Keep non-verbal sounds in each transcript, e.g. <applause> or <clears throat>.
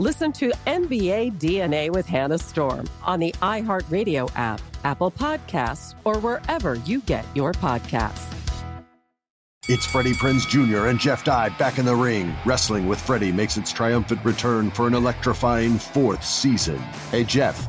Listen to NBA DNA with Hannah Storm on the iHeartRadio app, Apple Podcasts, or wherever you get your podcasts. It's Freddie Prinze Jr. and Jeff Dye back in the ring. Wrestling with Freddie makes its triumphant return for an electrifying fourth season. Hey, Jeff.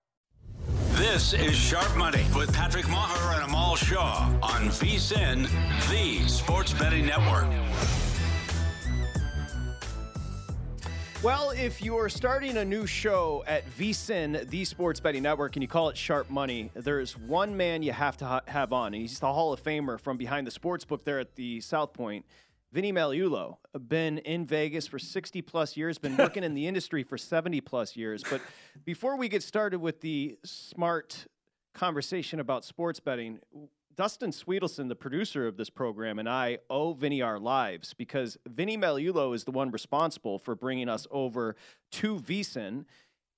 This is Sharp Money with Patrick Maher and Amal Shaw on VSIN, the Sports Betting Network. Well, if you are starting a new show at VSIN, the Sports Betting Network, and you call it Sharp Money, there's one man you have to ha- have on, and he's the Hall of Famer from behind the sports book there at the South Point. Vinny Magliulo, been in Vegas for 60 plus years, been working in the <laughs> industry for 70 plus years. But before we get started with the smart conversation about sports betting, Dustin Swedelson, the producer of this program, and I owe Vinny our lives because Vinny Magliulo is the one responsible for bringing us over to VSIN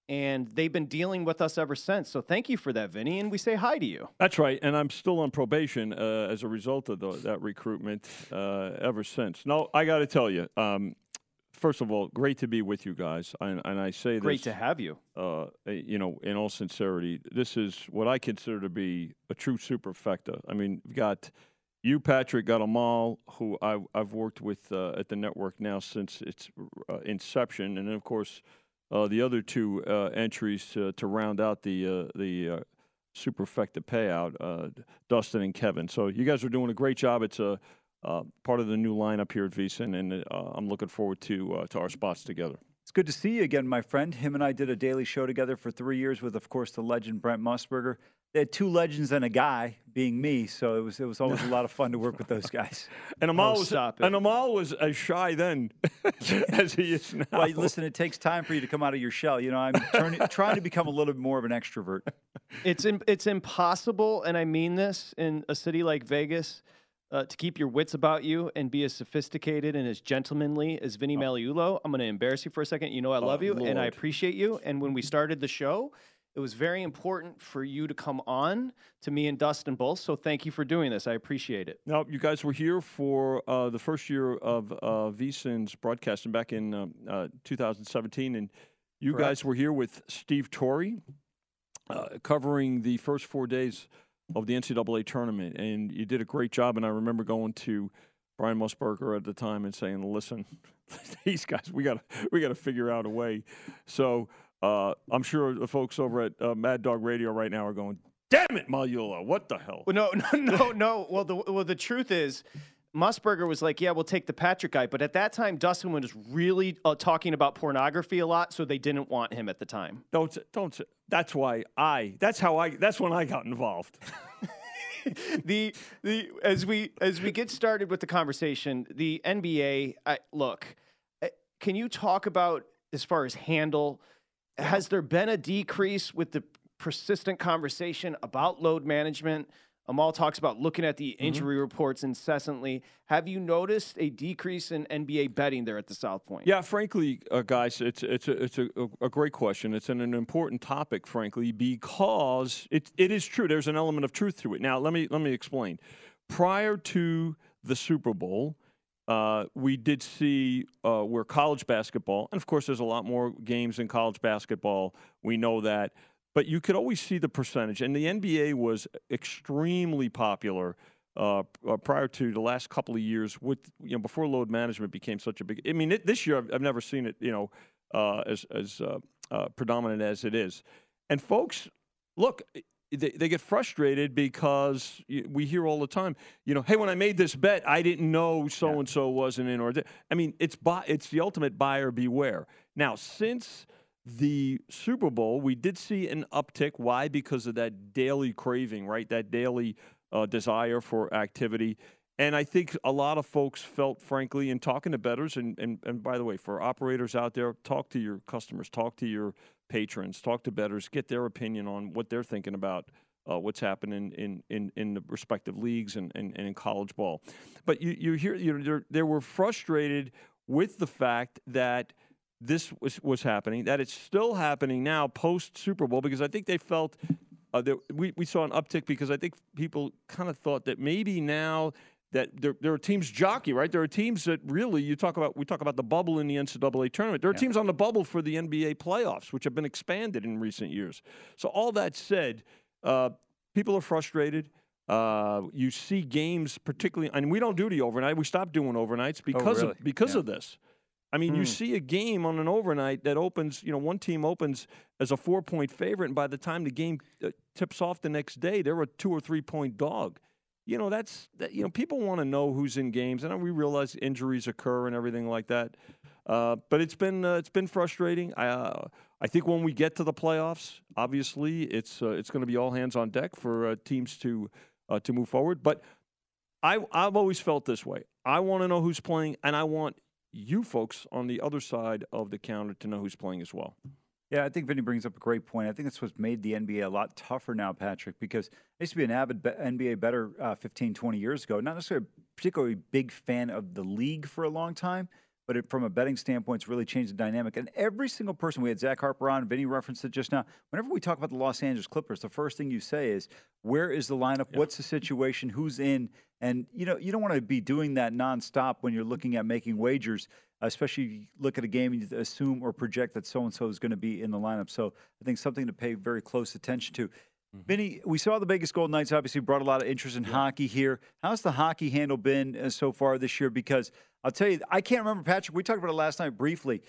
and they've been dealing with us ever since. So thank you for that, Vinny, and we say hi to you. That's right, and I'm still on probation uh, as a result of the, that recruitment uh, ever since. No, I got to tell you. Um, first of all, great to be with you guys, and, and I say this, great to have you. Uh, you know, in all sincerity, this is what I consider to be a true superfecta. I mean, we've got you, Patrick, got Amal, who I've, I've worked with uh, at the network now since its uh, inception, and then of course uh, the other two uh, entries to, round out the uh, the uh, superfecta payout, uh, Dustin and Kevin. So you guys are doing a great job. It's a uh, part of the new lineup here at VSIN, and I'm looking forward to to our spots together. It's good to see you again, my friend. Him and I did a daily show together for three years with, of course, the legend Brent Musburger they had two legends and a guy, being me. So it was it was always a lot of fun to work with those <laughs> guys. and Amal oh, was and Amal was as shy then <laughs> as he is now. Well, listen, it takes time for you to come out of your shell. You know, I'm turning, <laughs> trying to become a little bit more of an extrovert. It's it's impossible, and I mean this in a city like Vegas. Uh, to keep your wits about you and be as sophisticated and as gentlemanly as Vinny oh. Magliulo. I'm going to embarrass you for a second. You know I love oh, you Lord. and I appreciate you. And when we started the show, it was very important for you to come on to me and Dustin both. So thank you for doing this. I appreciate it. Now, you guys were here for uh, the first year of uh, VSIN's broadcasting back in um, uh, 2017, and you Correct. guys were here with Steve Torrey uh, covering the first four days of the NCAA tournament, and you did a great job. And I remember going to Brian Musburger at the time and saying, "Listen, <laughs> these guys, we got to we got to figure out a way." So uh, I'm sure the folks over at uh, Mad Dog Radio right now are going, "Damn it, Magliulo, what the hell?" Well, no, <laughs> no, no, no. Well, the well, the truth is, Musburger was like, "Yeah, we'll take the Patrick guy," but at that time, Dustin was really uh, talking about pornography a lot, so they didn't want him at the time. Don't don't. That's why I. That's how I. That's when I got involved. <laughs> the the as we as we get started with the conversation, the NBA. I, look, uh, can you talk about as far as handle? Has there been a decrease with the persistent conversation about load management? Amal talks about looking at the Mm-hmm. injury reports incessantly. Have you noticed a decrease in NBA betting there at the South Point? Yeah, frankly, uh, guys, it's it's a, it's a, a great question. It's an, an important topic, frankly, because it it is true. There's an element of truth to it. Now, let me let me explain. Prior to the Super Bowl, uh, we did see uh, where college basketball, and of course, there's a lot more games in college basketball. We know that, but you could always see the percentage, and the NBA was extremely popular. Uh, uh, prior to the last couple of years, with you know, before load management became such a big. I mean, it, this year I've, I've never seen it, you know, uh, as as predominant as it is. And folks, look, they, they get frustrated because we hear all the time, you know, hey, when I made this bet, I didn't know so and so wasn't in. Or th-" I mean, it's bu- it's the ultimate buyer beware. Now, since the Super Bowl, we did see an uptick. Why? Because of that daily craving, right? That daily uh, desire for activity. And I think a lot of folks felt, frankly, in talking to bettors, and, and, and by the way, for operators out there, talk to your customers, talk to your patrons, talk to bettors, get their opinion on what they're thinking about uh, what's happening in, in, in the respective leagues and, and, and in college ball. But you, you hear, you know, they were frustrated with the fact that this was, was happening, that it's still happening now post Super Bowl, because I think they felt uh, there, we, we saw an uptick because I think people kind of thought that maybe now that there, there are teams jockey, right? There are teams that really you talk about. We talk about the bubble in the NCAA tournament. There are teams on the bubble for the NBA playoffs, which have been expanded in recent years. So all that said, uh, people are frustrated. Uh, you see games, particularly, and we don't do the overnight. We stopped doing overnights because really? of because Yeah. of this. I mean, you Hmm. see a game on an overnight that opens, you know, one team opens as a four point favorite, and by the time the game uh, tips off the next day, they're a two or three point dog. You know, that's, that, you know, people want to know who's in games. And we realize injuries occur and everything like that. Uh, but it's been uh, it's been frustrating. I uh, I think when we get to the playoffs, obviously it's uh, it's going to be all hands on deck for uh, teams to uh, to move forward. But I I've always felt this way. I want to know who's playing, and I want you folks on the other side of the counter to know who's playing as well. Yeah, I think Vinny brings up a great point. I think that's what's made the NBA a lot tougher now, Patrick, because I used to be an avid NBA better uh, 15, 20 years ago. Not necessarily a particularly big fan of the league for a long time, but it, from a betting standpoint, it's really changed the dynamic. And every single person, we had Zach Harper on, Vinny referenced it just now. Whenever we talk about the Los Angeles Clippers, the first thing you say is, where is the lineup? What's the situation? Who's in? And you know, you don't want to be doing that nonstop when you're looking at making wagers especially if you look at a game and you assume or project that so and so is going to be in the lineup. So I think something to pay very close attention to. Vinny, we saw the Vegas Golden Knights obviously brought a lot of interest in hockey here. How's the hockey handle been uh, so far this year? Because I'll tell you, I can't remember, Patrick, we talked about it last night briefly.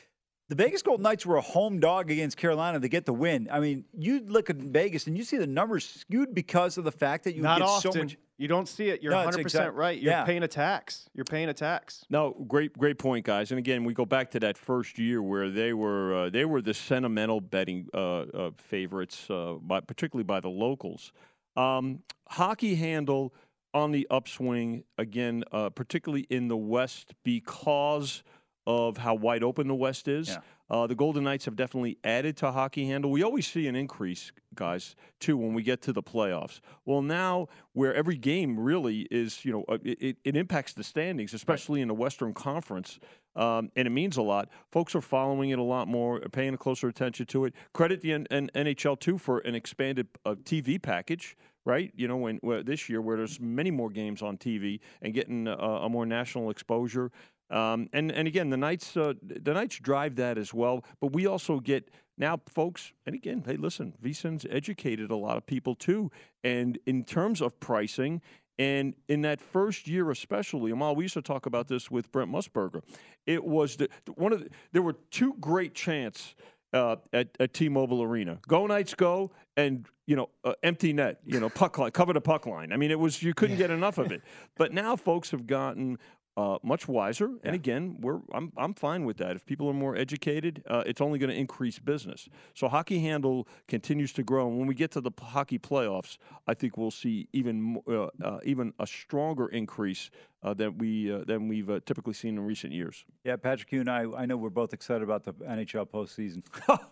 The Vegas Golden Knights were a home dog against Carolina to get the win. I mean, you look at Vegas and you see the numbers skewed because of the fact that you Not get often. so much. You don't see it. You're No, 100% exact- right. You're yeah. paying a tax. You're paying a tax. No, great, great point, guys. And again, we go back to that first year where they were uh, they were the sentimental betting uh, uh, favorites, uh, by, particularly by the locals. Um, hockey handle on the upswing again, uh, particularly in the West because of how wide open the West is. Yeah. Uh, the Golden Knights have definitely added to hockey handle. We always see an increase, guys, too, when we get to the playoffs. Well, now where every game really is, you know, uh, it, it, it impacts the standings, especially in the Western Conference, um, and it means a lot. Folks are following it a lot more, paying closer attention to it. Credit the N- N- NHL too for an expanded uh, TV package. Right, you know, when where this year where there's many more games on TV and getting uh, a more national exposure, um, and and again, the Knights uh, the Knights drive that as well. But we also get now, folks. And again, hey, listen, VSIN's educated a lot of people too. And in terms of pricing, and in that first year, especially, Amal, we used to talk about this with Brent Musburger. It was the, one of the, there were two great chants uh, at, at T-Mobile Arena. Go Knights, go! And you know, uh, empty net. You know, puck line, cover the puck line. I mean, it was you couldn't get enough of it. But now, folks have gotten uh, much wiser. And again, we're I'm I'm fine with that. If people are more educated, uh, it's only going to increase business. So hockey handle continues to grow. And when we get to the p- hockey playoffs, I think we'll see even mo- uh, uh, even a stronger increase uh, than we uh, than we've uh, typically seen in recent years. Yeah, Patrick, you and I, I know we're both excited about the NHL postseason.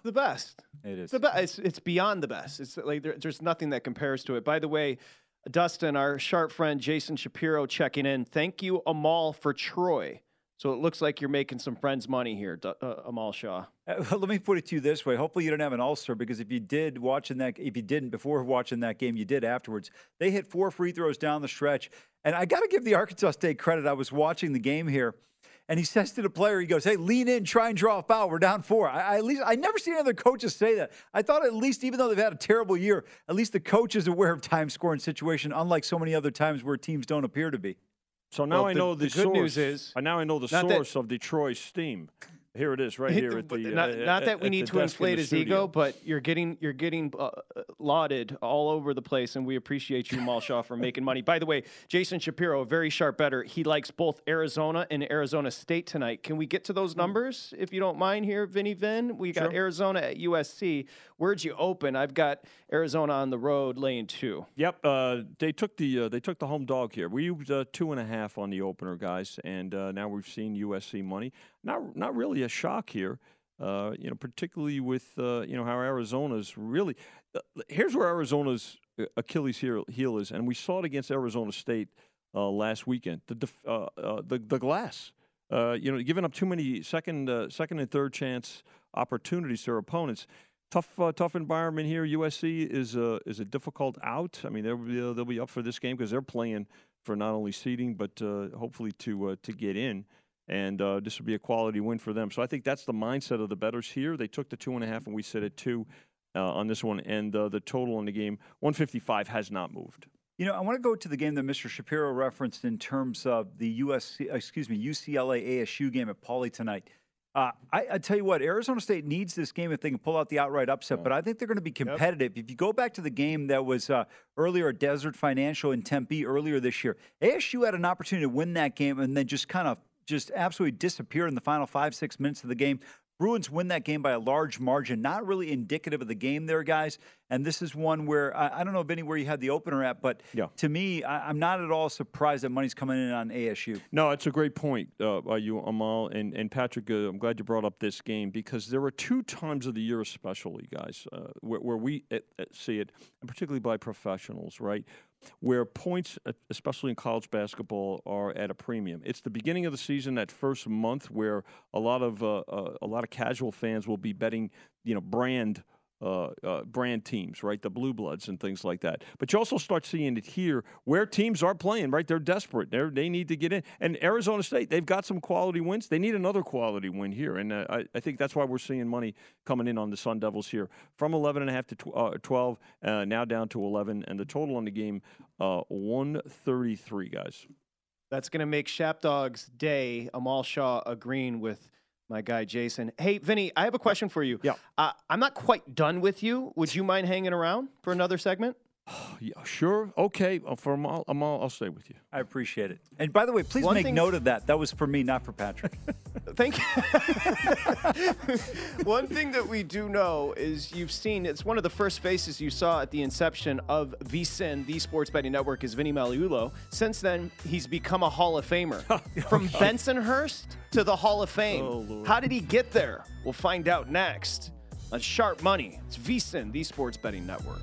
the best. It is. The best. It's, it's beyond the best. It's like there, there's nothing that compares to it. By the way, Dustin, our sharp friend Jason Shapiro checking in. Thank you, Amal, for Troy. So it looks like you're making some friends money here, uh, Amal Shaw. Uh, let me put it to you this way. Hopefully, you don't have an ulcer because if you did watching that, if you didn't before watching that game, you did afterwards. They hit four free throws down the stretch, and I got to give the Arkansas State credit. I was watching the game here, and he says to the player, he goes, "Hey, lean in, try and draw a foul. We're down four. I, I at least I never seen other coaches say that. I thought at least, even though they've had a terrible year, at least the coach is aware of time scoring situation, unlike so many other times where teams don't appear to be. So now Well, I the- know the the, good source. news is- uh, now I know the not that- source of Detroit's steam. Here it is, right <laughs> here at the. not, uh, not that we need to desk in inflate his studio. ego, but you're getting you're getting uh, lauded all over the place, and we appreciate you, Mal Shaw, for making money. By the way, Jason Shapiro, a very sharp better. He likes both Arizona and Arizona State tonight. Can we get to those numbers if you don't mind here, Vinny Vin? We got Sure. Arizona at USC. Where'd you open? I've got Arizona on the road, lane two. Yep, uh, they took the uh, they took the home dog here. We used uh, two and a half on the opener, guys, and uh, now we've seen USC money. Not not really a shock here, uh, you know, particularly with uh, you know how Arizona's really. Uh, here's where Arizona's uh, Achilles heel, is, and we saw it against Arizona State uh, last weekend. The def- uh, the the glass, you know, giving up too many second second and third chance opportunities to their opponents tough tough environment here. USC is a is a difficult out. I mean, they'll be, they'll be up for this game because they're playing for not only seeding but hopefully to to get in. And uh, this would be a quality win for them. So I think that's the mindset of the betters here. They took the two and a half, and we sit at two uh, on this one. And uh, the total in the game, 155, has not moved. You know, I want to go to the game that Mr. Shapiro referenced in terms of the USC, excuse me, UCLA ASU game at Pauley tonight. Uh, I, I tell you what, Arizona State needs this game if they can pull out the outright upset, but I think they're going to be competitive. If you go back to the game that was uh, earlier at Desert Financial in Tempe earlier this year, ASU had an opportunity to win that game and then just kind of just absolutely disappeared in the final five, six minutes of the game. Bruins win that game by a large margin. Not really indicative of the game there, guys. And this is one where I, I don't know, Vinny, where you had the opener at, but Yeah. to me, I, I'm not at all surprised that money's coming in on ASU. No, it's a great point uh, by you, Amal and and Patrick. Uh, I'm glad you brought up this game because there are two times of the year, especially guys, uh, where, where we uh, uh, see it, and particularly by professionals, right, where points, especially in college basketball, are at a premium. It's the beginning of the season, that first month, where a lot of uh, uh, a lot of casual fans will be betting, you know, brand uh, uh, brand teams, right? The blue bloods and things like that. But you also start seeing it here where teams are playing, right? They're desperate. They they need to get in. And Arizona State, they've got some quality wins. They need another quality win here, and uh, I, I think that's why we're seeing money coming in on the Sun Devils here from 11 and a half to tw- uh, 12, uh, now down to 11, and the total on the game uh, 133, guys. That's going to make Shapdog's day. Amal Shaw agreeing with my guy Jason. Hey, Vinny, I have a question for you. Yeah. Uh, I'm not quite done with you. Would you mind hanging around for another segment? <sighs> Yeah, sure. Okay. Uh, for Amal, Amal, I'll stay with you. I appreciate it. And by the way, please One make thing- note of that. That was for me, not for Patrick. <laughs> Thank you. <laughs> one thing that we do know is you've seen it's one of the first faces you saw at the inception of VSIN, the Sports Betting Network, is Vinny Magliulo. Since then, he's become a Hall of Famer. <laughs> From Bensonhurst to the Hall of Fame. Oh, Lord. How did he get there? We'll find out next on Sharp Money. It's VSIN, the Sports Betting Network.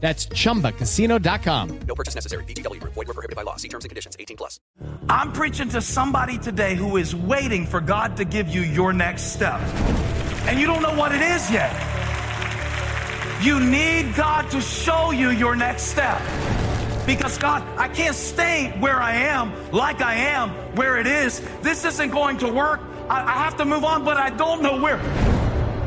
That's chumbacasino.com. No purchase necessary. VGW Group. Void were prohibited by law. See terms and conditions. 18 plus. I'm preaching to somebody today who is waiting for God to give you your next step. And you don't know what it is yet. You need God to show you your next step. Because, God, I can't stay where I am like I am where it is. This isn't going to work. I, I have to move on, but I don't know where.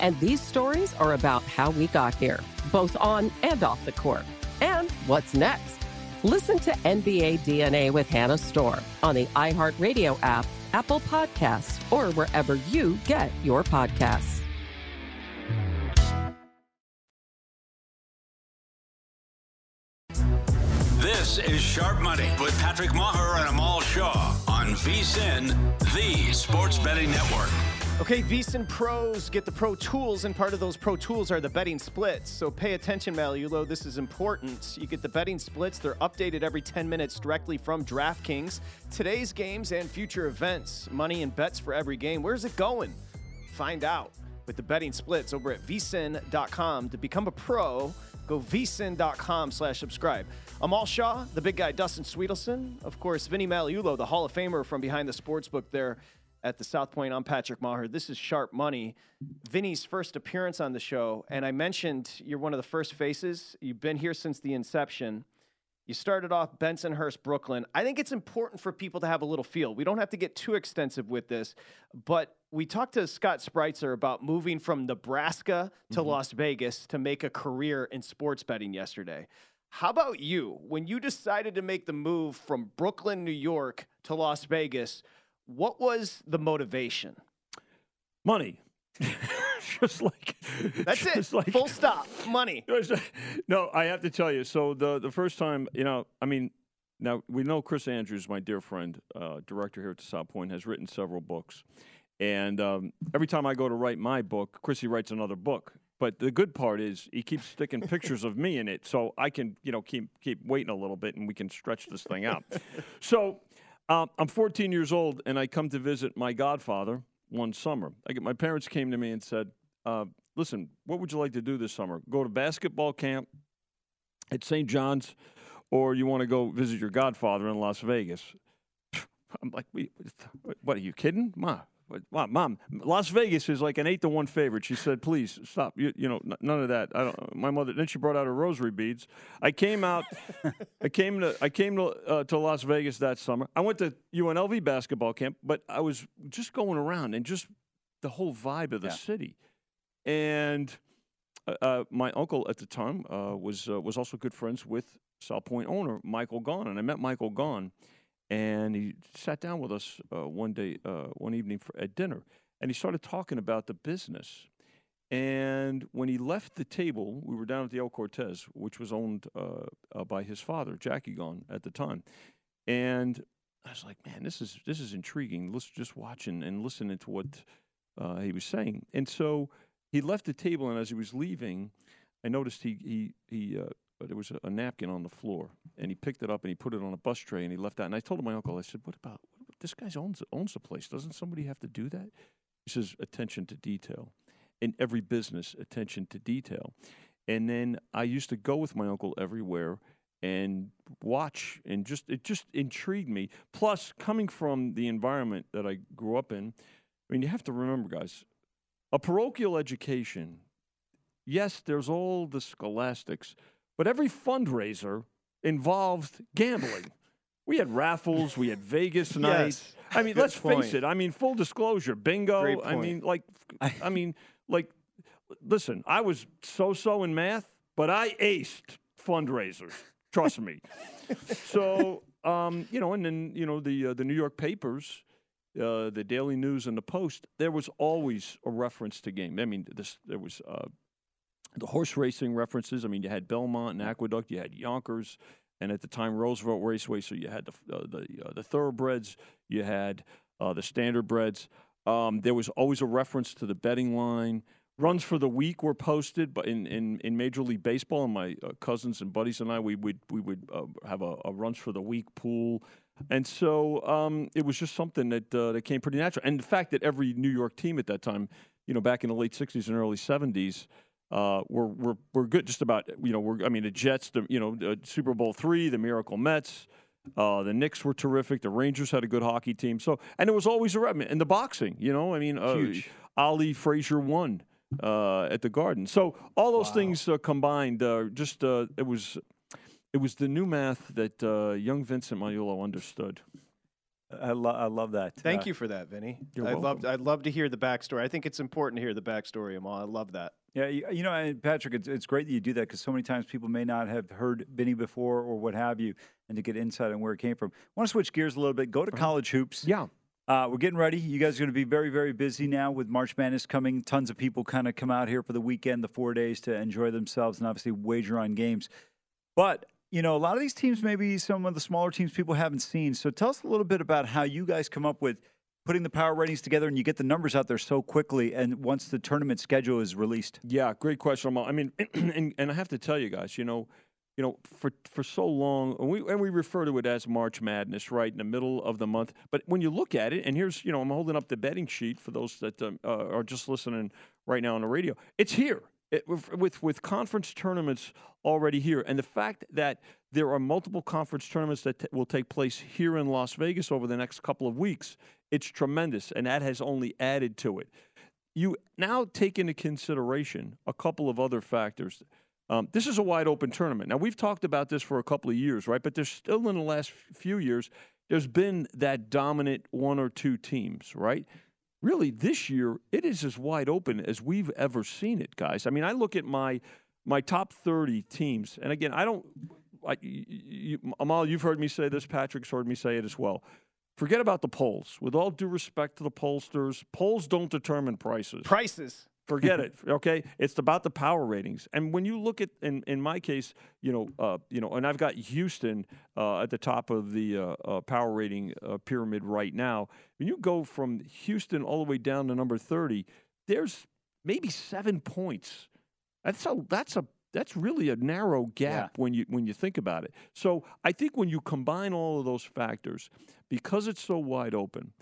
And these stories are about how we got here, both on and off the court. And what's next? Listen to NBA DNA with Hannah Storm on the iHeartRadio app, Apple Podcasts, or wherever you get your podcasts. This is Sharp Money with Patrick Maher and Amal Shaw on VSIN, the sports betting network. Okay, VSIN pros get the pro tools, and part of those pro tools are the betting splits. So pay attention, Magliulo. This is important. You get the betting splits. They're updated every 10 minutes directly from DraftKings. Today's games and future events, money and bets for every game. Where's it going? Find out with the betting splits over at vsin.com. To become a pro, go vsin.com slash subscribe. Amal Shaw, the big guy Dustin Swedelson, of course, Vinny Magliulo, the Hall of Famer from behind the sportsbook there at the South Point. I'm Patrick Maher. This is Sharp Money. Vinny's first appearance on the show, and I mentioned you're one of the first faces. You've been here since the inception. You started off Bensonhurst, Brooklyn. I think it's important for people to have a little feel. We don't have to get too extensive with this, but we talked to Scott Spreitzer about moving from Nebraska to Mm-hmm. Las Vegas to make a career in sports betting yesterday. How about you? When you decided to make the move from Brooklyn, New York to Las Vegas, what was the motivation? Money. <laughs> just like That's it. like- Full stop. Money. <laughs> no, I have to tell you. So the the first time, you know, I mean, now we know Chris Andrews, my dear friend, uh, director here at the South Point, has written several books, and um, every time I go to write my book, Chrissy writes another book. But the good part is he keeps sticking pictures of me in it, so I can, you know, keep keep waiting a little bit, and we can stretch this thing out. <laughs> so uh, I'm 14 years old, and I come to visit my godfather one summer. Get my parents came to me and said, uh, "Listen, what would you like to do this summer? Go to basketball camp at St. John's, or you want to go visit your godfather in Las Vegas?" <laughs> I'm like, "We- "What are you kidding, Ma? Mom, Mom, Las Vegas is like an eight to one favorite. She said, "Please stop. You, you know, n- none of that." I don't. My mother. Then she brought out her rosary beads. I came out. <laughs> I came to. I came to uh, to Las Vegas that summer. I went to UNLV basketball camp, but I was just going around and just the whole vibe of the city, and uh, uh, my uncle at the time uh, was uh, was also good friends with South Point owner Michael Gaughan, and I met Michael Gaughan, and he sat down with us uh, one day, uh, one evening for, at dinner, and he started talking about the business. And when he left the table, we were down at the El Cortez, which was owned uh, uh, by his father, Jackie Gaughan, at the time, and I was like, "Man, this is this is intriguing. Let's just watching and listening to what uh, he was saying." And so he left the table, and as he was leaving, I noticed he he he uh, there was a, a napkin on the floor, and he picked it up and he put it on a bus tray and he left that. And I told my uncle, I said, "What about, what this guy owns owns the place? Doesn't somebody have to do that?" He says, "Attention to detail." In every business, attention to detail. And then I used to go with my uncle everywhere and watch and just it just intrigued me. Plus, coming from the environment that I grew up in, I mean, you have to remember, guys, a parochial education. Yes, there's all the scholastics, but every fundraiser involved gambling. We had raffles, we had Vegas <laughs> nights. Yes. I mean, Good let's point. face it. I mean, full disclosure, bingo. I mean, like, <laughs> I mean, like, listen, I was so-so in math, but I aced fundraisers. Trust me. <laughs> so, um, you know, and then you know the uh, the New York papers, uh, the Daily News, and the Post. There was always a reference to game. I mean, this there was. Uh, the horse racing references. I mean, you had Belmont and Aqueduct, you had Yonkers, and at the time Roosevelt Raceway. So you had the uh, the uh, the thoroughbreds, you had uh, the standardbreds. Um, there was always a reference to the betting line. Runs for the week were posted, but in, in, in Major League Baseball, and my uh, cousins and buddies and I, we would we would uh, have a, a runs for the week pool, and so um, it was just something that uh, that came pretty natural. And the fact that every New York team at that time, you know, back in the late '60s and early '70s, uh, were were were good. Just about you know, we're I mean the Jets, the you know uh, Super Bowl three, the Miracle Mets. Uh, the Knicks were terrific. The Rangers had a good hockey team. So, and it was always a rep. And the boxing, you know, I mean, uh, Huge. Ali Frazier won uh, at the Garden. So all those things uh, combined, uh, just uh, it was it was the new math that uh, young Vincent Magliulo understood. I, lo- I love that. Thank Uh, you for that, Vinny. I'd love welcome. I'd love to hear the backstory. I think it's important to hear the backstory, Amal. I love that. Yeah, you, you know, Patrick, it's, it's great that you do that because so many times people may not have heard Benny before or what have you, and to get insight on where it came from. want to switch gears a little bit. Go to college hoops. Yeah. Uh, we're getting ready. You guys are going to be very, very busy now with March Madness coming. Tons of people kind of come out here for the weekend, the four days to enjoy themselves and obviously wager on games. But, you know, a lot of these teams, maybe some of the smaller teams people haven't seen. So tell us a little bit about how you guys come up with putting the power ratings together and you get the numbers out there so quickly and once the tournament schedule is released. Yeah, great question. I mean, <clears throat> and, and I have to tell you guys, you know, you know, for for so long, and we and we refer to it as March Madness, right in the middle of the month. But when you look at it, and here's, you know, I'm holding up the betting sheet for those that um, uh, are just listening right now on the radio. It's here. It, with, with conference tournaments already here, and the fact that there are multiple conference tournaments that t- will take place here in Las Vegas over the next couple of weeks, it's tremendous, and that has only added to it you now take into consideration a couple of other factors. Um, this is a wide open tournament. Now, we've talked about this for a couple of years, right? But there's still in the last few years, there's been that dominant one or two teams, right? Really, this year, it is as wide open as we've ever seen it, guys. I mean, I look at my my top 30 teams, and again, I don't, I, you, Amal, you've heard me say this, Patrick's heard me say it as well. Forget about the polls. With all due respect to the pollsters, polls don't determine prices. Prices. Forget it. <laughs> Okay, it's about the power ratings. And when you look at, in, in my case, you know, uh, you know, and I've got Houston uh, at the top of the uh, uh, power rating uh, pyramid right now. When you go from Houston all the way down to number thirty, there's maybe seven points. That's a that's a that's really a narrow gap when you when you think about it. So I think when you combine all of those factors, because it's so wide open,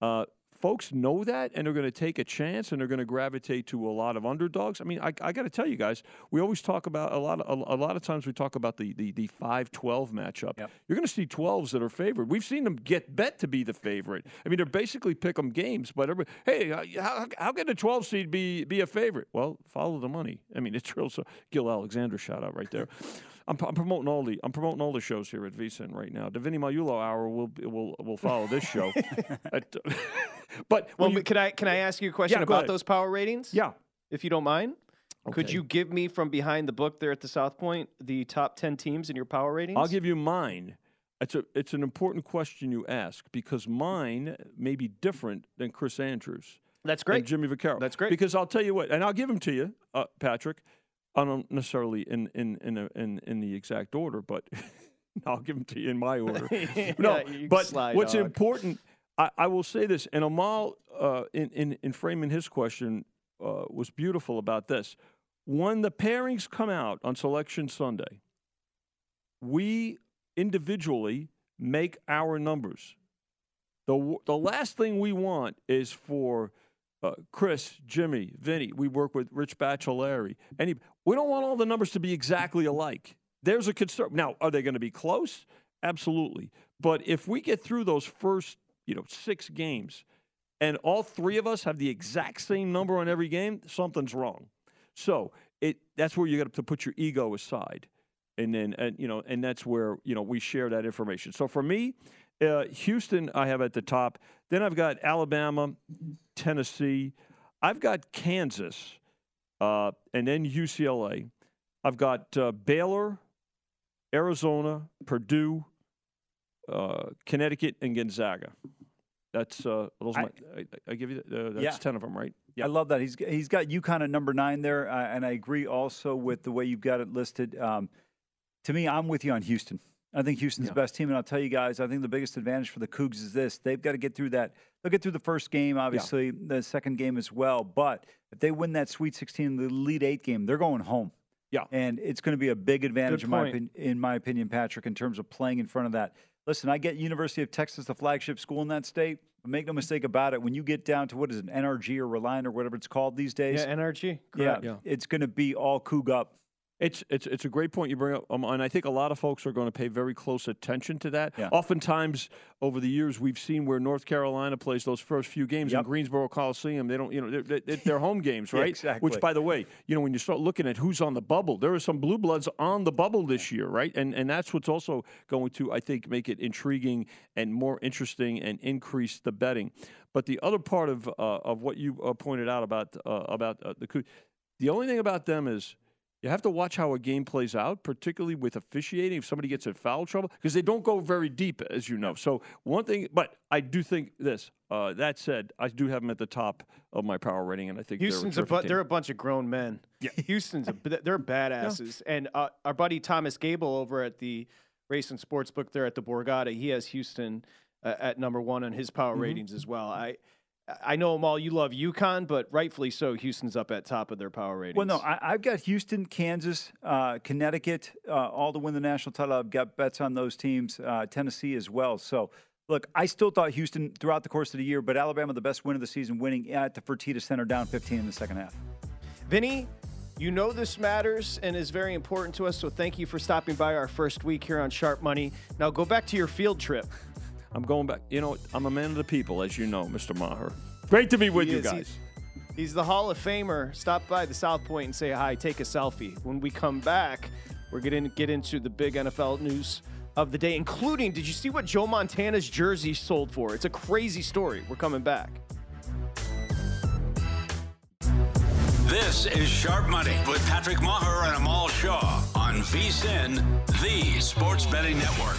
uh, folks know that and they're going to take a chance and they're going to gravitate to a lot of underdogs. I mean, I, I got to tell you guys, we always talk about a lot of a, a lot of times we talk about the the the five twelve matchup. You're going to see twelves that are favored. We've seen them get bet to be the favorite. I mean, they're basically pick 'em games. But hey, uh, how, how can a twelve seed be be a favorite? Well, follow the money. I mean, it's real. So Gill Alexander shout out right there. <laughs> I'm, I'm promoting all the I'm promoting all the shows here at VSIN right now. The Vinny Hour will will will follow this show. <laughs> At- <laughs> but Well, you- can I can I ask you a question Yeah, about those power ratings? Yeah. If you don't mind. Could you give me from behind the book there at the South Point the top 10 teams in your power ratings? I'll give you mine. It's a it's an important question you ask because mine may be different than Chris Andrews. That's and great. Jimmy Vaccaro. That's great. Because I'll tell you what, and I'll give them to you, uh, Patrick. I don't necessarily in in in a, in, in the exact order, but <laughs> I'll give them to you in my <laughs> order. no, Yeah, but what's dog. important, I, I will say this, and Amal, uh, in, in in framing his question, uh, was beautiful about this. When the pairings come out on Selection Sunday, we individually make our numbers. The, the last thing we want is for uh, Chris, Jimmy, Vinny, we work with Rich Baccellieri. Any, we don't want all the numbers to be exactly alike. There's a concern. Now, are they going to be close? Absolutely. But if we get through those first, you know, six games, and all three of us have the exact same number on every game, something's wrong. So it that's where you got to put your ego aside, and then and you know, and that's where you know we share that information. So for me, uh, Houston, I have at the top. Then I've got Alabama, Tennessee. I've got Kansas, uh, and then UCLA. I've got uh, Baylor, Arizona, Purdue, uh, Connecticut, and Gonzaga. That's uh, those. Are my, I, I give you uh, that's Yeah. ten of them, right? Yeah, I love that. He's he's got UConn at number nine there, uh, and I agree also with the way you've got it listed. Um, to me, I'm with you on Houston. I think Houston's the best team, and I'll tell you guys, I think the biggest advantage for the Cougs is this: they've got to get through that. They'll get through the first game, obviously, the second game as well. But if they win that Sweet 16, the Elite Eight game, they're going home. Yeah, and it's going to be a big advantage in my opinion, in my opinion, Patrick, in terms of playing in front of that. Listen, I get University of Texas, the flagship school in that state. But make no mistake about it. When you get down to what is it, NRG or Reliant or whatever it's called these days, Yeah, NRG. yeah, Yeah. it's going to be all Coug up. It's it's it's a great point you bring up, um, and I think a lot of folks are going to pay very close attention to that. Yeah. Oftentimes, over the years, we've seen where North Carolina plays those first few games in Greensboro Coliseum. They don't, you know, they're, they're, they're home games, <laughs> Yeah, right? exactly. Which, by the way, you know, when you start looking at who's on the bubble, there are some blue bloods on the bubble this year, right? And and that's what's also going to, I think, make it intriguing and more interesting and increase the betting. But the other part of uh, of what you uh, pointed out about uh, about uh, the the only thing about them is you have to watch how a game plays out, particularly with officiating. If somebody gets in foul trouble, because they don't go very deep, as you know. So one thing, but I do think this. Uh, that said, I do have them at the top of my power rating, and I think Houston's they're a a, bu- they're a bunch of grown men. Yeah, <laughs> Houston's a they're badasses. And uh, our buddy Thomas Gable over at the Race and Sportsbook there at the Borgata, he has Houston uh, at number one on his power Mhm. ratings as well. I I know Amal, you love UConn, but rightfully so. Houston's up at top of their power ratings. Well, no, I, I've got Houston, Kansas, uh, Connecticut, uh, all to win the national title. I've got bets on those teams, uh, Tennessee as well. So, look, I still thought Houston throughout the course of the year, but Alabama the best win of the season, winning at the Fertitta Center, down 15 in the second half. Vinny, you know this matters and is very important to us, so thank you for stopping by our first week here on Sharp Money. Now go back to your field trip. I'm going back. You know, I'm a man of the people, as you know, Mr. Maher. Great to be with He you is. He- guys. He's the Hall of Famer. Stop by the South Point and say hi, take a selfie. When we come back, we're going to get into the big NFL news of the day, including did you see what Joe Montana's jersey sold for? It's a crazy story. We're coming back. This is Sharp Money with Patrick Maher and Amal Shaw on VSIN, the sports betting network.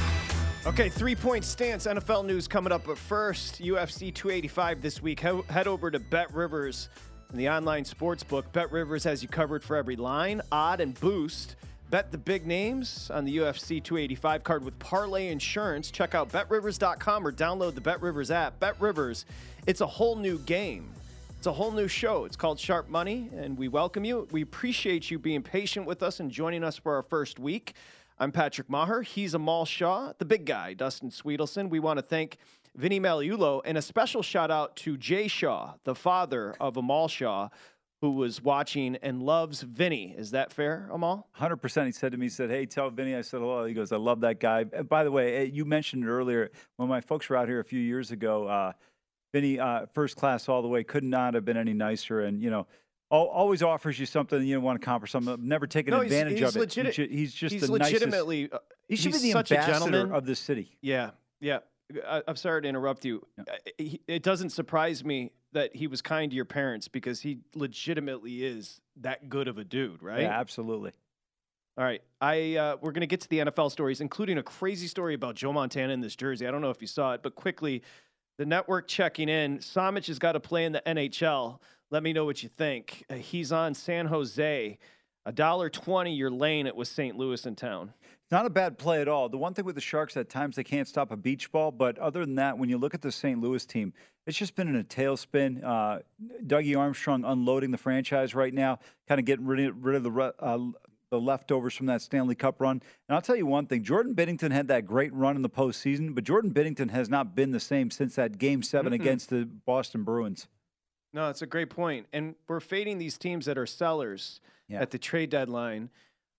Okay, three point stance NFL news coming up. But first, UFC 285 this week. He- Head over to Bet Rivers and the online sports book. Bet Rivers has you covered for every line, odd, and boost. Bet the big names on the UFC 285 card with Parlay Insurance. Check out betrivers.com or download the Bet Rivers app. Bet Rivers, it's a whole new game. It's a whole new show. It's called Sharp Money, and we welcome you. We appreciate you being patient with us and joining us for our first week. I'm Patrick Maher. He's Amal Shaw, the big guy, Dustin Swedelson. We want to thank Vinny Magliulo and a special shout out to Jay Shaw, the father of Amal Shaw, who was watching and loves Vinny. Is that fair, Amal? 100%. He said to me, he said, Hey, tell Vinny I said hello. He goes, I love that guy. And by the way, eh, you mentioned it earlier when my folks were out here a few years ago. Uh, Vinny, uh, first class all the way, could not have been any nicer. And, you know, always offers you something you don't want to accomplish something. Never taken No, advantage he's of it. legit- He's, ju- he's just he's the nicest- legitimately, uh, he should he's be the ambassador gentleman. of the city. Yeah, yeah. I, I'm sorry to interrupt you. It doesn't surprise me that he was kind to your parents because he legitimately is that good of a dude, right? Yeah, absolutely. All right, I uh, we're gonna get to the NFL stories, including a crazy story about Joe Montana in this jersey. I don't know if you saw it, but quickly, the network checking in. Samich has got to play in the NHL. Let me know what you think. Uh, he's on San Jose. A dollar twenty your lane. It was St. Louis in town. Not a bad play at all. The one thing with the Sharks, at times they can't stop a beach ball, but other than that, when you look at the St. Louis team, it's just been in a tailspin. Uh, Dougie Armstrong unloading the franchise right now, kind of getting rid of, rid of the uh, the leftovers from that Stanley Cup run. And I'll tell you one thing: Jordan Binnington had that great run in the postseason, but Jordan Binnington has not been the same since that Game 7 Mm-mm. against the Boston Bruins. No, it's a great point. And we're fading these teams that are sellers Yeah. at the trade deadline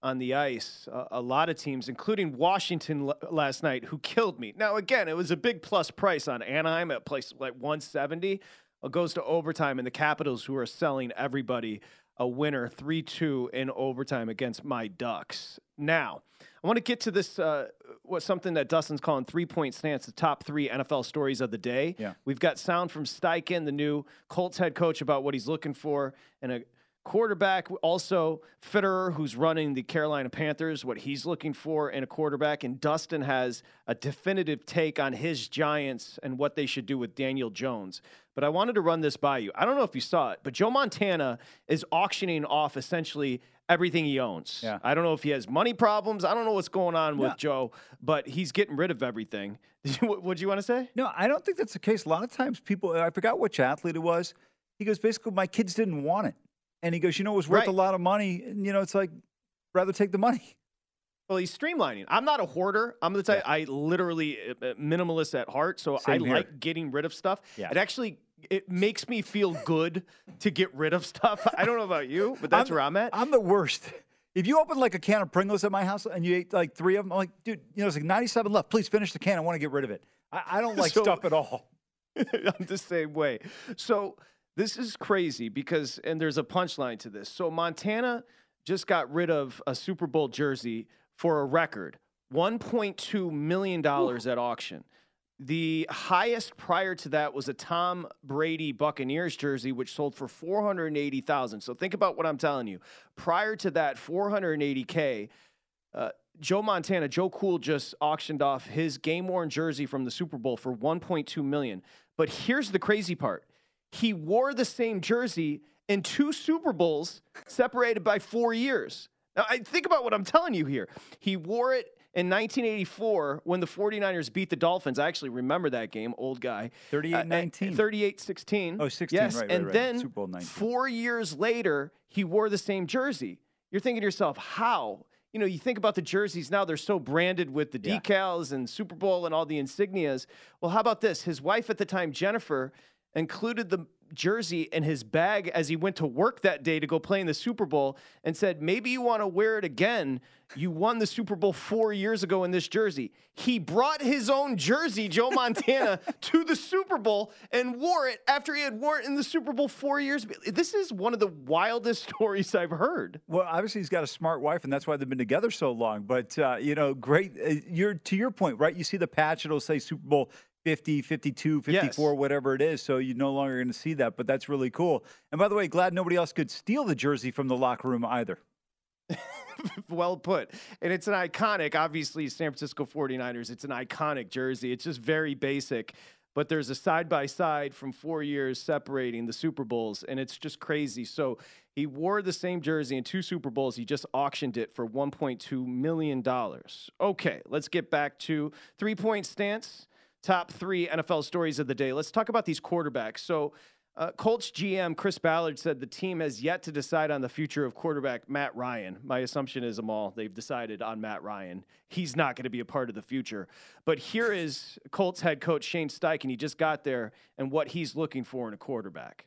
on the ice. A, a lot of teams, including Washington l- last night, who killed me. Now, again, it was a big plus price on Anaheim at place like 170. It goes to overtime, and the Capitals, who are selling everybody a winner 3 2 in overtime against my Ducks. Now, I want to get to this, uh, what something that Dustin's calling three point stance, the top three NFL stories of the day. Yeah. We've got sound from Steichen, the new Colts head coach, about what he's looking for, and a quarterback. Also, Fitterer, who's running the Carolina Panthers, what he's looking for in a quarterback. And Dustin has a definitive take on his Giants and what they should do with Daniel Jones. But I wanted to run this by you. I don't know if you saw it, but Joe Montana is auctioning off essentially everything he owns. Yeah. I don't know if he has money problems. I don't know what's going on with No. Joe, but he's getting rid of everything. <laughs> What do you want to say? No, I don't think that's the case. A lot of times people, I forgot which athlete it was. He goes, basically, my kids didn't want it. And he goes, you know, it was worth Right. a lot of money. And, you know, it's like, rather take the money. <laughs> Well, he's streamlining. I'm not a hoarder. I'm the type I literally uh, uh, minimalist at heart, so I here. like getting rid of stuff. Yeah. It actually it makes me feel good to get rid of stuff. I don't know about you, but that's I'm- where I'm at. I'm the worst. If you open like a can of Pringles at my house and you ate like three of them, I'm like, dude, you know, it's like 97 left. Please finish the can. I want to get rid of it. I, I don't like <laughs> So- stuff at all. <laughs> I'm the same way. So this is crazy because, and there's a punchline to this. So Montana just got rid of a Super Bowl jersey for a record $1.2 million at auction. The highest prior to that was a Tom Brady Buccaneers jersey, which sold for 480000 So think about what I'm telling you. Prior to that, 480K. Uh, Joe Montana, Joe Cool just auctioned off his game worn jersey from the Super Bowl for 1.2 million. But here's the crazy part: he wore the same jersey in two Super Bowls, separated by four years. Now, I think about what I'm telling you here. He wore it in 1984 when the 49ers beat the Dolphins. I actually remember that game, old guy. Uh, uh, 38-19. 38 16. Oh, 16, Yes, right, right, and right. then four years later, he wore the same jersey. You're thinking to yourself, how? You know, you think about the jerseys now, they're so branded with the Yeah. decals and Super Bowl and all the insignias. Well, how about this? His wife at the time, Jennifer, included the jersey in his bag as he went to work that day to go play in the Super Bowl and said, maybe you want to wear it again. You won the Super Bowl four years ago in this jersey. He brought his own jersey, Joe <laughs> Montana, to the Super Bowl and wore it after he had worn it in the Super Bowl four years. This is one of the wildest <laughs> stories I've heard. Well, obviously he's got a smart wife, and that's why they've been together so long. But uh, you know, great. Uh, you're to your point, right? You see the patch; it'll say Super Bowl 50, 52, 54, whatever it is. So you're no longer going to see that. But that's really cool. And by the way, glad nobody else could steal the jersey from the locker room either. <laughs> well put. And it's an iconic, obviously, San Francisco 49ers. It's an iconic jersey. It's just very basic. But there's a side by side from four years separating the Super Bowls, and it's just crazy. So he wore the same jersey in two Super Bowls. He just auctioned it for $1.2 million. Okay, let's get back to three point stance. Top three NFL stories of the day. Let's talk about these quarterbacks. So Uh, Colts GM Chris Ballard said the team has yet to decide on the future of quarterback Matt Ryan. My assumption is them all they've decided on Matt Ryan. He's not going to be a part of the future. But here is Colts head coach Shane Steichen. He just got there and what he's looking for in a quarterback.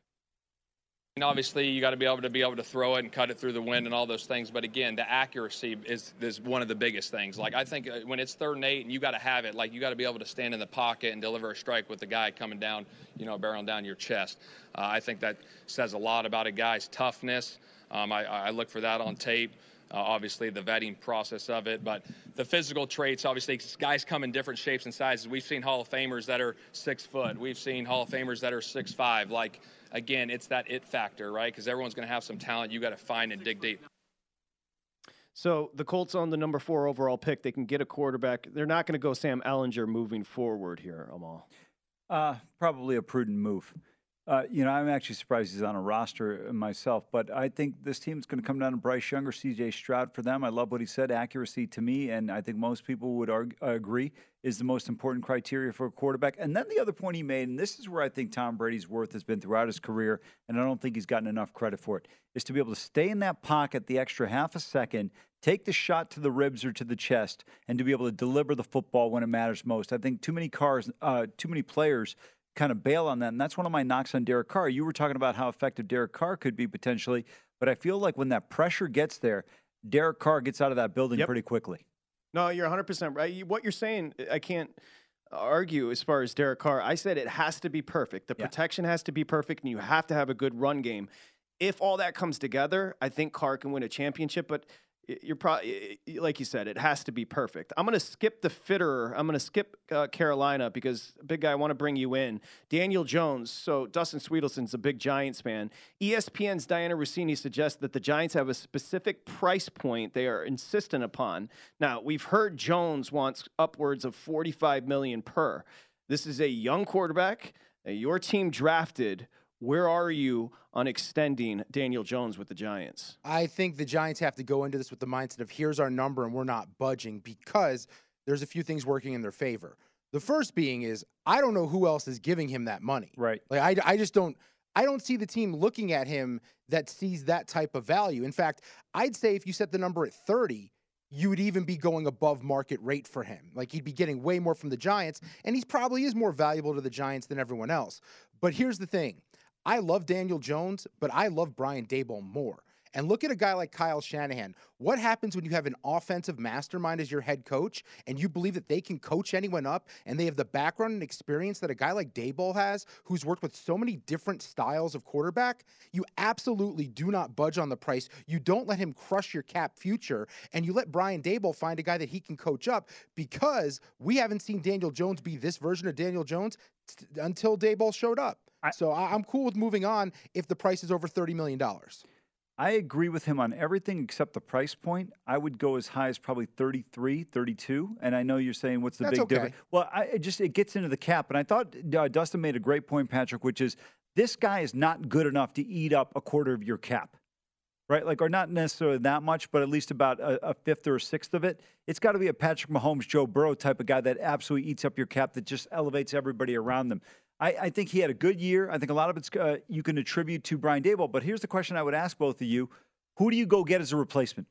Obviously, you got to be able to be able to throw it and cut it through the wind and all those things. But again, the accuracy is is one of the biggest things. Like I think uh, when it's third and eight and you got to have it, like you got to be able to stand in the pocket and deliver a strike with the guy coming down, you know, barreling down your chest. Uh, I think that says a lot about a guy's toughness. Um, I, I look for that on tape. Uh, obviously, the vetting process of it, but the physical traits. Obviously, guys come in different shapes and sizes. We've seen Hall of Famers that are six foot. We've seen Hall of Famers that are six five. Like again, it's that it factor, right? Because everyone's going to have some talent. You got to find and dig deep. So the Colts on the number four overall pick. They can get a quarterback. They're not going to go Sam Ehlinger moving forward here, Amal. Uh, probably a prudent move. Uh, you know, I'm actually surprised he's on a roster myself, but I think this team is going to come down to Bryce Young or CJ Stroud for them. I love what he said. Accuracy to me, and I think most people would argue, agree, is the most important criteria for a quarterback. And then the other point he made, and this is where I think Tom Brady's worth has been throughout his career, and I don't think he's gotten enough credit for it, is to be able to stay in that pocket the extra half a second, take the shot to the ribs or to the chest, and to be able to deliver the football when it matters most. I think too many cars, uh, too many players kind of bail on that. And that's one of my knocks on Derek Carr. You were talking about how effective Derek Carr could be potentially, but I feel like when that pressure gets there, Derek Carr gets out of that building Yep. pretty quickly. No, you're 100% right. What you're saying, I can't argue as far as Derek Carr. I said it has to be perfect. The protection has to be perfect, and you have to have a good run game. If all that comes together, I think Carr can win a championship, but you're probably, like you said, it has to be perfect. I'm going to skip the Fitterer. I'm going to skip uh, Carolina because, big guy, I want to bring you in. Daniel Jones. So, Dustin Swedelson's a big Giants fan. ESPN's Dianna Russini suggests that the Giants have a specific price point they are insistent upon. Now, we've heard Jones wants upwards of 45 million per. This is a young quarterback. Your team drafted. Where are you on extending Daniel Jones with the Giants? I think the Giants have to go into this with the mindset of here's our number and we're not budging because there's a few things working in their favor. The first being is I don't know who else is giving him that money. Right. Like I, I just don't I don't see the team looking at him that sees that type of value. In fact, I'd say if you set the number at 30, you would even be going above market rate for him. Like he'd be getting way more from the Giants, and he's probably is more valuable to the Giants than everyone else. But here's the thing. I love Daniel Jones, but I love Brian Daboll more. And look at a guy like Kyle Shanahan. What happens when you have an offensive mastermind as your head coach and you believe that they can coach anyone up and they have the background and experience that a guy like Daboll has, who's worked with so many different styles of quarterback? You absolutely do not budge on the price. You don't let him crush your cap future, and you let Brian Daboll find a guy that he can coach up because we haven't seen Daniel Jones be this version of Daniel Jones until Daboll showed up. So I- I'm cool with moving on if the price is over $30 million. I agree with him on everything except the price point. I would go as high as probably 33, 32. And I know you're saying what's the That's big okay. difference. Well, I, it just it gets into the cap. And I thought uh, Dustin made a great point, Patrick, which is this guy is not good enough to eat up a quarter of your cap. Right, like, or not necessarily that much, but at least about a, a fifth or a sixth of it. It's got to be a Patrick Mahomes, Joe Burrow type of guy that absolutely eats up your cap, that just elevates everybody around them. I, I think he had a good year. I think a lot of it's uh, you can attribute to Brian Daboll. But here's the question I would ask both of you: Who do you go get as a replacement?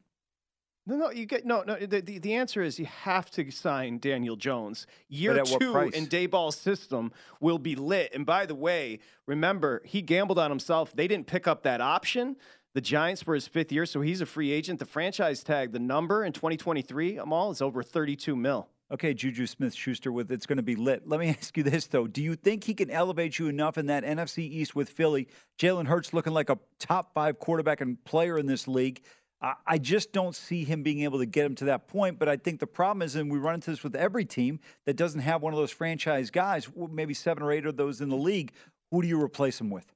No, no, you get no, no. The, the, the answer is you have to sign Daniel Jones. Year two in Daboll's system will be lit. And by the way, remember he gambled on himself. They didn't pick up that option. The Giants were his fifth year, so he's a free agent. The franchise tag, the number in 2023, Amal is over 32 mil. Okay, Juju Smith Schuster with it's going to be lit. Let me <laughs> ask you this though: Do you think he can elevate you enough in that NFC East with Philly? Jalen Hurts looking like a top five quarterback and player in this league. I- just don't see him being able to get him to that point. But I think the problem is, and we run into this with every team that doesn't have one of those franchise guys, maybe seven or eight of those in the league. Who do you replace him with?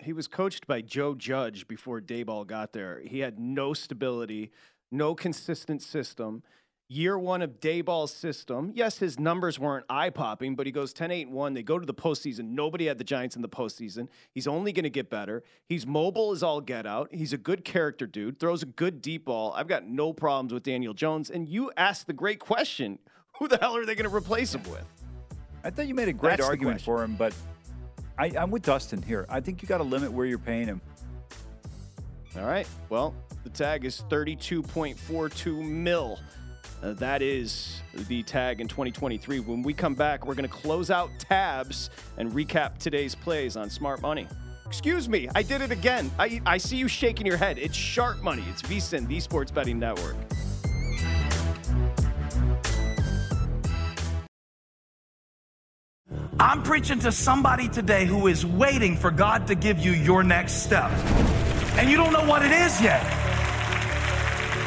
He was coached by Joe Judge before Daboll got there. He had no stability, no consistent system. Year one of Daboll's system, yes, his numbers weren't eye popping, but he goes 10 8 1. They go to the postseason. Nobody had the Giants in the postseason. He's only going to get better. He's mobile as all get out. He's a good character dude, throws a good deep ball. I've got no problems with Daniel Jones. And you asked the great question <laughs> who the hell are they going to replace him with? I thought you made a great That's argument for him, but I, I'm with Dustin here. I think you got to limit where you're paying him. All right. Well, the tag is 32.42 mil. Uh, that is the tag in 2023. When we come back, we're going to close out tabs and recap today's plays on Smart Money. Excuse me, I did it again. I, I see you shaking your head. It's Sharp Money. It's VSIN, the Sports Betting Network. I'm preaching to somebody today who is waiting for God to give you your next step. And you don't know what it is yet.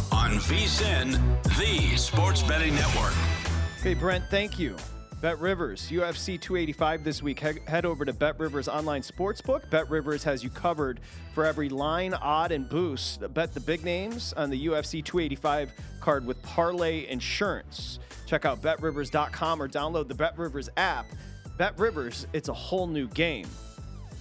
on VSIN, the Sports Betting Network. Okay, Brent, thank you. Bet Rivers, UFC 285 this week. He- head over to Bet Rivers online sportsbook. Bet Rivers has you covered for every line, odd, and boost. Bet the big names on the UFC 285 card with Parlay Insurance. Check out betrivers.com or download the Bet Rivers app. Bet Rivers, it's a whole new game.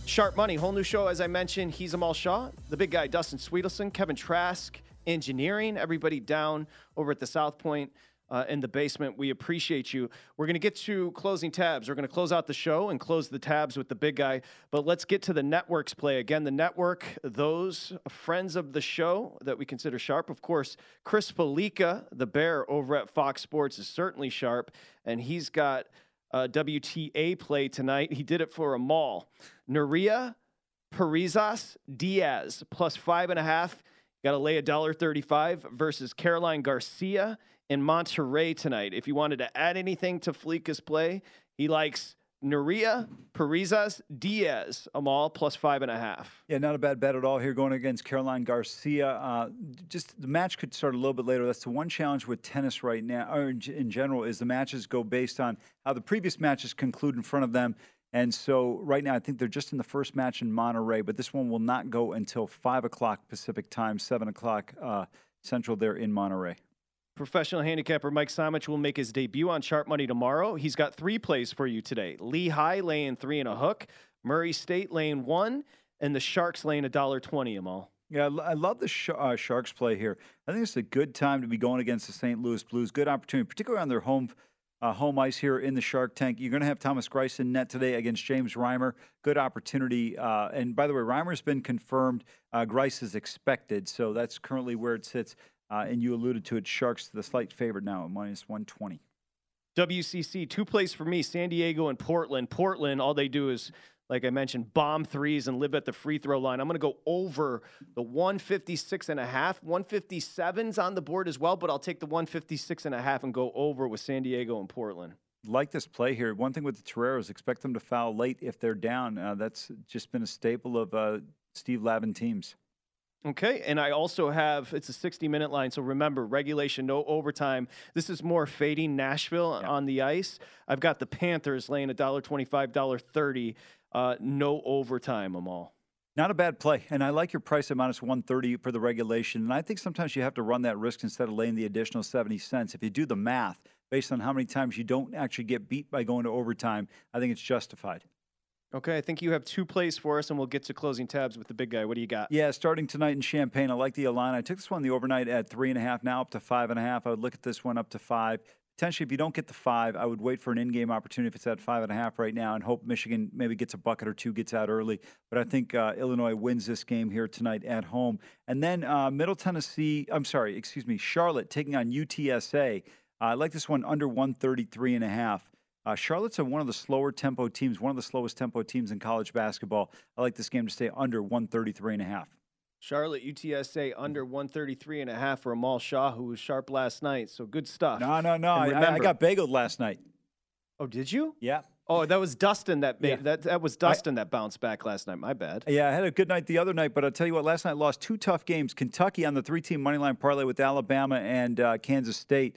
Sharp Money, whole new show, as I mentioned. He's Amal Shaw, the big guy, Dustin Swedelson, Kevin Trask, engineering, everybody down over at the South Point uh, in the basement. We appreciate you. We're going to get to closing tabs. We're going to close out the show and close the tabs with the big guy. But let's get to the networks play. Again, the network, those friends of the show that we consider sharp. Of course, Chris Fallica, the bear over at Fox Sports, is certainly sharp. And he's got uh, WTA play tonight. He did it for a mall. Nuria Parrizas Diaz plus five and a half. Got to lay a dollar thirty-five versus Caroline Garcia in Monterrey tonight. If you wanted to add anything to Fallica's play, he likes Nuria Parrizas Diaz, Amal plus five and a half. Yeah, not a bad bet at all here going against Caroline Garcia. Uh, just the match could start a little bit later. That's the one challenge with tennis right now, or in general, is the matches go based on how the previous matches conclude in front of them. And so right now, I think they're just in the first match in Monterrey, but this one will not go until 5 o'clock Pacific time, 7 o'clock uh, Central there in Monterrey. Professional handicapper Mike Samich will make his debut on Sharp Money tomorrow. He's got three plays for you today. Lehigh laying three and a hook, Murray State laying one, and the Sharks laying a dollar twenty them all. Yeah, I love the sh- uh, Sharks play here. I think it's a good time to be going against the St. Louis Blues. Good opportunity, particularly on their home uh, home ice here in the Shark Tank. You're going to have Thomas Greiss in net today against James Reimer. Good opportunity. Uh, and by the way, Reimer's been confirmed. Uh, Greiss is expected, so that's currently where it sits. Uh, and you alluded to it, Sharks the slight favorite now at minus 120. WCC, two plays for me San Diego and Portland. Portland, all they do is, like I mentioned, bomb threes and live at the free throw line. I'm going to go over the 156 and a half. 157's on the board as well, but I'll take the 156 and a half and go over with San Diego and Portland. Like this play here. One thing with the Toreros, expect them to foul late if they're down. Uh, that's just been a staple of uh, Steve Lavin teams. Okay, and I also have it's a 60 minute line. So remember, regulation, no overtime. This is more fading Nashville yeah. on the ice. I've got the Panthers laying a dollar twenty-five, dollar thirty, uh, no overtime. Them all. Not a bad play, and I like your price at minus 130 for the regulation. And I think sometimes you have to run that risk instead of laying the additional 70 cents. If you do the math based on how many times you don't actually get beat by going to overtime, I think it's justified. Okay, I think you have two plays for us, and we'll get to closing tabs with the big guy. What do you got? Yeah, starting tonight in Champaign, I like the Illini. I took this one the overnight at three and a half, now up to five and a half. I would look at this one up to five. Potentially, if you don't get the five, I would wait for an in-game opportunity if it's at five and a half right now, and hope Michigan maybe gets a bucket or two, gets out early. But I think uh, Illinois wins this game here tonight at home, and then uh, Middle Tennessee. I'm sorry, excuse me, Charlotte taking on UTSA. Uh, I like this one under 133 and a half. Uh, Charlotte's a, one of the slower tempo teams, one of the slowest tempo teams in college basketball. I like this game to stay under 133 and a half. Charlotte UTSA under 133 and a half for Amal Shaw, who was sharp last night. So good stuff. No, no, no. Remember, I, I, got bageled last night. Oh, did you? Yeah. Oh, that was Dustin that yeah. that that was Dustin I, that bounced back last night. My bad. Yeah, I had a good night the other night, but I'll tell you what. Last night I lost two tough games. Kentucky on the three-team money line parlay with Alabama and uh, Kansas State.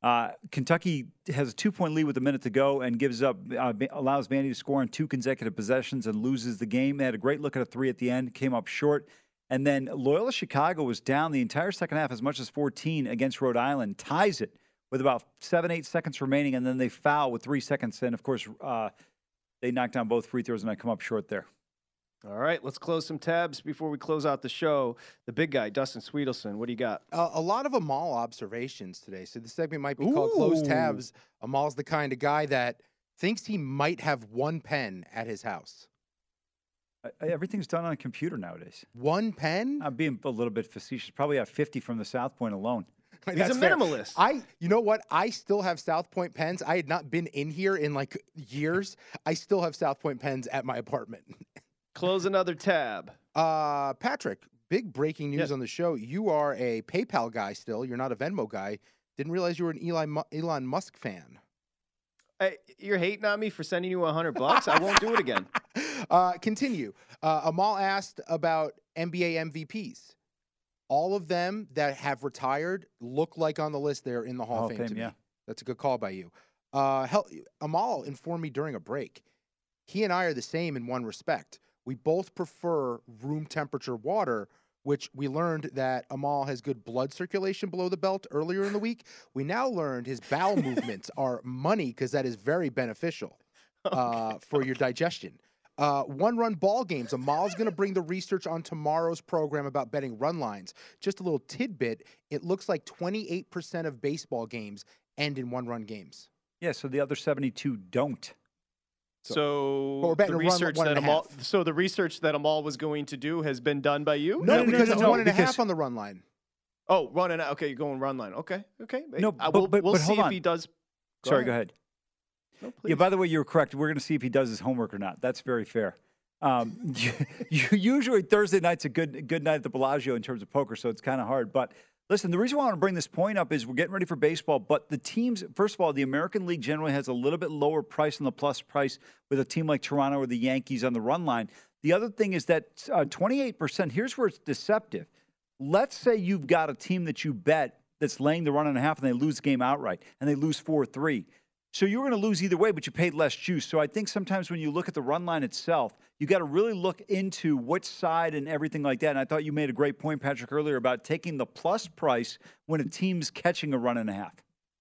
Uh, Kentucky has a two point lead with a minute to go and gives up, uh, allows Vandy to score on two consecutive possessions and loses the game. They had a great look at a three at the end, came up short. And then Loyola Chicago was down the entire second half as much as 14 against Rhode Island, ties it with about seven, eight seconds remaining, and then they foul with three seconds. And of course, uh, they knocked down both free throws, and I come up short there. All right, let's close some tabs before we close out the show. The big guy, Dustin Swedelson. What do you got? Uh, a lot of Amal observations today. So the segment might be Ooh. called Close Tabs. Amal's the kind of guy that thinks he might have one pen at his house. Everything's done on a computer nowadays. One pen? I'm being a little bit facetious. Probably have 50 from the South Point alone. He's a minimalist. Fair. I, you know what? I still have South Point pens. I had not been in here in like years. I still have South Point pens at my apartment. <laughs> Close another tab. Uh, Patrick, big breaking news on the show. You are a PayPal guy still. You're not a Venmo guy. Didn't realize you were an Elon, Elon Musk fan. Hey, you're hating on me for sending you hundred bucks. I won't do it again. <laughs> Uh, continue. Uh, Amal asked about NBA MVPs. All of them that have retired look like on the list they're in the Hall, Hall of Fame. fame yeah, me. that's a good call by you. Uh, hell, Amal informed me during a break. He and I are the same in one respect. We both prefer room temperature water, which we learned that Amal has good blood circulation below the belt earlier in the week. We now learned his bowel <laughs> movements are money because that is very beneficial <laughs> uh, for your digestion. Uh, one run ball games. Amal's going to bring the research on tomorrow's program about betting run lines. Just a little tidbit it looks like 28% of baseball games end in one run games. Yeah, so the other 72 don't. So, But the research that a Amal, so the research that Amal was going to do has been done by you. No, no, because no, it's no, one and a half because- on the run line. Oh, run and okay, you're going run line. Okay, okay. No, Uh, but- we'll, but- we'll but see hold if on. he does. Sorry, go ahead. No, Yeah, by the way, you're correct. We're going to see if he does his homework or not. That's very fair. Um, <laughs> you, usually Thursday night's a good good night at the Bellagio in terms of poker, so it's kind of hard. But listen, the reason why I want to bring this point up is we're getting ready for baseball, but the teams, first of all, the American League generally has a little bit lower price on the plus price with a team like Toronto or the Yankees on the run line. The other thing is that uh, 28%, here's where it's deceptive. Let's say you've got a team that you bet that's laying the run and a half and they lose the game outright and they lose 4 3. So you're going to lose either way, but you paid less juice. So I think sometimes when you look at the run line itself, you got to really look into what side and everything like that. And I thought you made a great point, Patrick, earlier about taking the plus price when a team's catching a run and a half.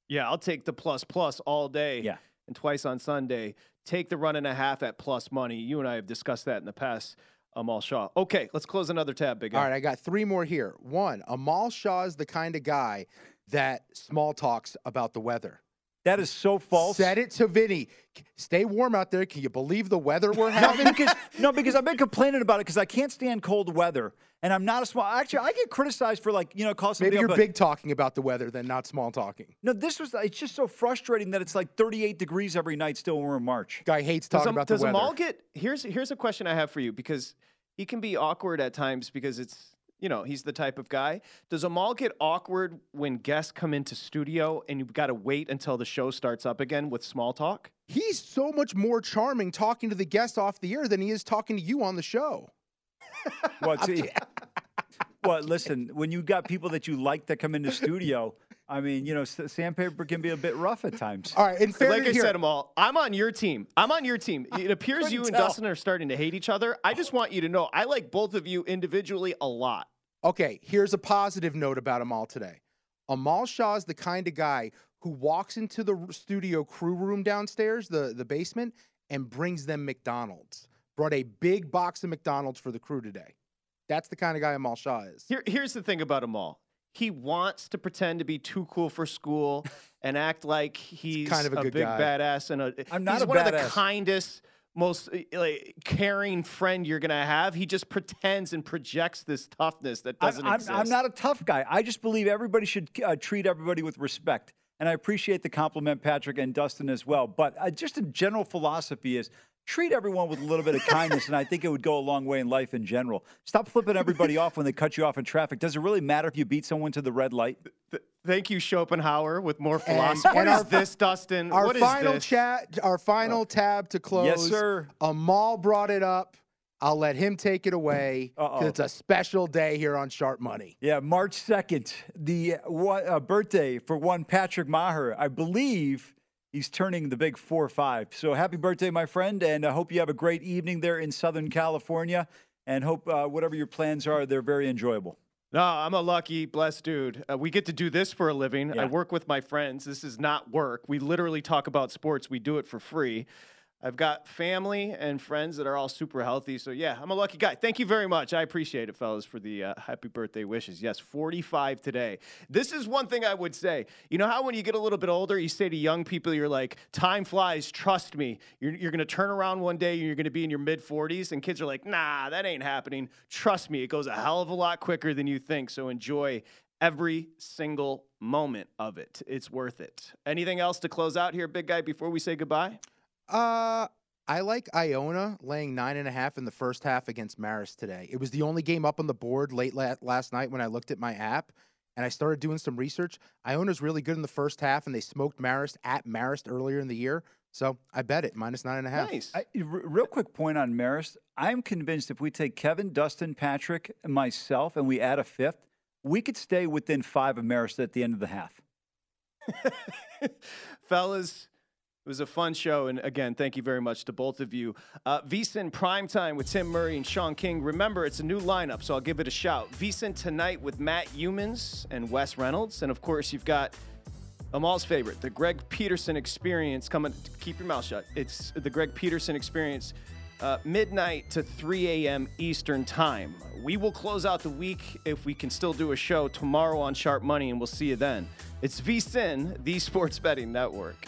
Yeah, I'll take the plus plus all day. Yeah. And twice on Sunday. Take the run and a half at plus money. You and I have discussed that in the past, Amal Shaw. Okay, let's close another tab, big guy. All right, I got three more here. One, Amal Shaw is the kind of guy that small talks about the weather. That is so false. Said it to Vinny. Stay warm out there. Can you believe the weather we're No, having? because <laughs> no, because I've been complaining about it because I can't stand cold weather, and I'm not a small. Actually, I get criticized for like you know call Maybe you're up, big talking about the weather than not small talking. No, this was. It's just so frustrating that it's like 38 degrees every night still when we're in March. Guy hates talking Am- about does the weather. Does Amal get here's here's a question I have for you because he can be awkward at times because it's you know he's the type of guy. Does Amal get awkward when guests come into studio and you've got to wait until the show starts up again with small talk? He's so much more charming talking to the guests off the air than he is talking to you on the show. Well, <laughs> see, well, listen, when you got people that you like that come into studio, I mean, you know, sandpaper can be a bit rough at times. All right, in like I here, said, Amal, I'm on your team. I'm on your team. It appears you and tell. Dustin are starting to hate each other. I just want you to know I like both of you individually a lot. Okay, here's a positive note about Amal today. Amal Shaw is the kind of guy who walks into the studio crew room downstairs, the, the basement, and brings them McDonald's. Brought a big box of McDonald's for the crew today. That's the kind of guy Amal Shaw is. Here, here's the thing about Amal. He wants to pretend to be too cool for school <laughs> and act like he's kind of a good big guy. badass and a, I'm not he's a one of the kindest, most uh, like, caring friend you're gonna have. He just pretends and projects this toughness that I'm, doesn't I'm, exist. I'm not a tough guy. I just believe everybody should uh, treat everybody with respect. And I appreciate the compliment, Patrick and Dustin as well. But uh, just a general philosophy is treat everyone with a little bit of kindness, and I think it would go a long way in life in general. Stop flipping everybody off when they cut you off in traffic. Does it really matter if you beat someone to the red light? Th- Thank you, Schopenhauer, with more philosophy. and what our is this, Dustin? Our what is final this? chat, our final tab to close. Yes, sir. Amal brought it up. I'll let him take it away because it's a special day here on Sharp Money. Yeah, March 2nd, the what, uh, birthday for one Patrick Maher. I believe he's turning the big 4 5. So happy birthday, my friend. And I hope you have a great evening there in Southern California. And hope uh, whatever your plans are, they're very enjoyable. No, I'm a lucky, blessed dude. Uh, we get to do this for a living. I work with my friends. This is not work. We literally talk about sports. We do it for free. I've got family and friends that are all super healthy. So, yeah, I'm a lucky guy. Thank you very much. I appreciate it, fellas, for the uh, happy birthday wishes. Yes, 45 today. This is one thing I would say. You know how when you get a little bit older, you say to young people, you're like, time flies, trust me. You're, you're going to turn around one day and you're going to be in your mid 40s, and kids are like, nah, that ain't happening. Trust me, it goes a hell of a lot quicker than you think. So, enjoy every single moment of it. It's worth it. Anything else to close out here, big guy, before we say goodbye? Uh, I like Iona laying nine and a half in the first half against Marist today. It was the only game up on the board late la- last night when I looked at my app and I started doing some research. Iona's really good in the first half, and they smoked Marist at Marist earlier in the year. So I bet it minus nine and a half. Nice. I, r- real quick point on Marist. I'm convinced if we take Kevin, Dustin, Patrick, and myself, and we add a fifth, we could stay within five of Marist at the end of the half. <laughs> Fellas, It was a fun show, and again, thank you very much to both of you. Uh, VSIN Primetime with Tim Murray and Sean King. Remember, it's a new lineup, so I'll give it a shout. VSIN tonight with Matt Youmans and Wes Reynolds, and of course, you've got Amal's favorite, the Greg Peterson Experience. Coming, keep your mouth shut. It's the Greg Peterson Experience, uh, midnight to 3 a.m. Eastern Time. We will close out the week if we can still do a show tomorrow on Sharp Money, and we'll see you then. It's VSIN, the Sports Betting Network.